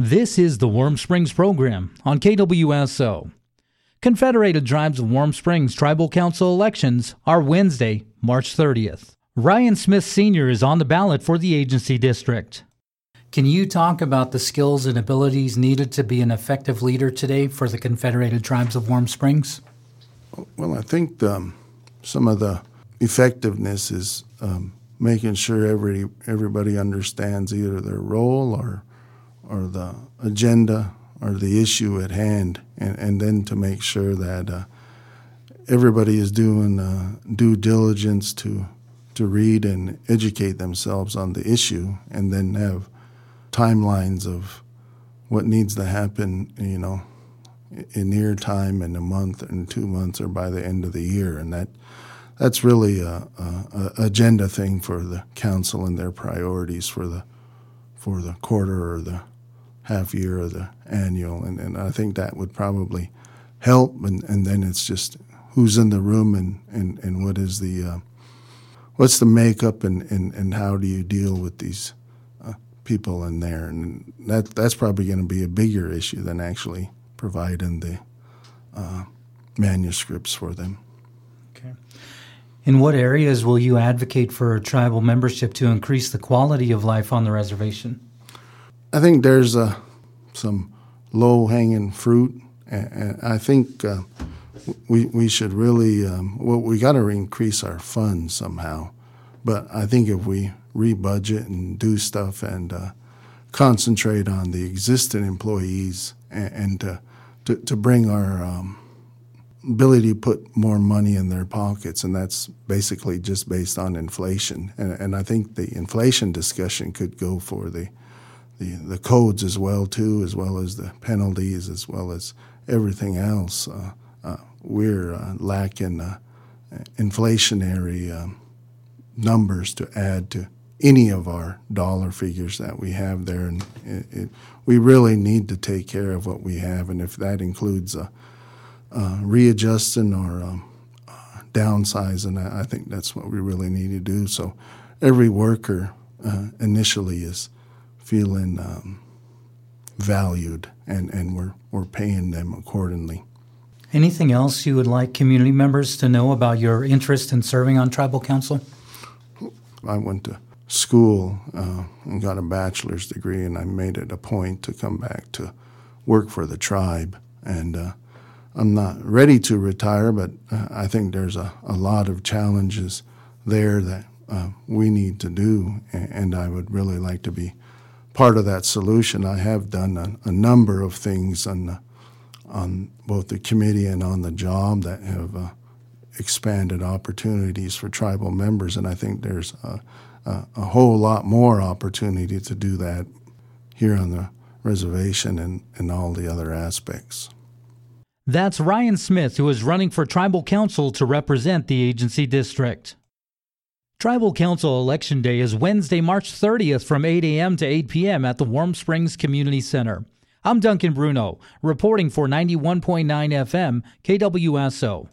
This is the Warm Springs program on KWSO. Confederated Tribes of Warm Springs Tribal Council elections are Wednesday, March 30th. Ryan Smith Sr. is on the ballot for the agency district. Can you talk about the skills and abilities needed to be an effective leader today for the Confederated Tribes of Warm Springs? Well, I think um, some of the effectiveness is um, making sure every everybody understands either their role or or the agenda or the issue at hand, and, and then to make sure that uh, everybody is doing uh, due diligence to to read and educate themselves on the issue, and then have timelines of what needs to happen, you know, in near time, in a month, in two months, or by the end of the year, and that that's really a, a, a agenda thing for the council and their priorities for the for the quarter or the half year or the annual, and, and I think that would probably help. And, and then it's just who's in the room and, and, and what is the uh, what's the makeup and, and, and how do you deal with these uh, people in there, and that that's probably going to be a bigger issue than actually providing the uh, manuscripts for them. Okay. In what areas will you advocate for tribal membership to increase the quality of life on the reservation? I think there's uh, some low hanging fruit, and I think uh, we we should really um, well we got to increase our funds somehow. But I think if we rebudget and do stuff and uh, concentrate on the existing employees and, and to, to, to bring our um, ability to put more money in their pockets, and that's basically just based on inflation. And, and I think the inflation discussion could go for the the, the codes as well too, as well as the penalties, as well as everything else. Uh, uh, we're uh, lacking uh, inflationary um, numbers to add to any of our dollar figures that we have there, and it, it, we really need to take care of what we have, and if that includes uh, uh, readjusting or um, downsizing, I, I, think that's what we really need to do. So every worker initially is feeling um, valued, and, and we're, we're paying them accordingly. Anything else you would like community members to know about your interest in serving on tribal council? I went to school uh, and got a bachelor's degree, and I made it a point to come back to work for the tribe. And uh, I'm not ready to retire, but uh, I think there's a, a lot of challenges there that uh, we need to do, and I would really like to be part of that solution. I have done a, a number of things on the, on both the committee and on the job that have uh, expanded opportunities for tribal members, and I think there's a, a, a, whole lot more opportunity to do that here on the reservation and, and all the other aspects. That's Ryan Smith, who is running for tribal council to represent the agency district. Tribal Council Election Day is Wednesday, March 30th from 8 a.m. to 8 p.m. at the Warm Springs Community Center. I'm Duncan Bruno, reporting for 91.9 FM KWSO.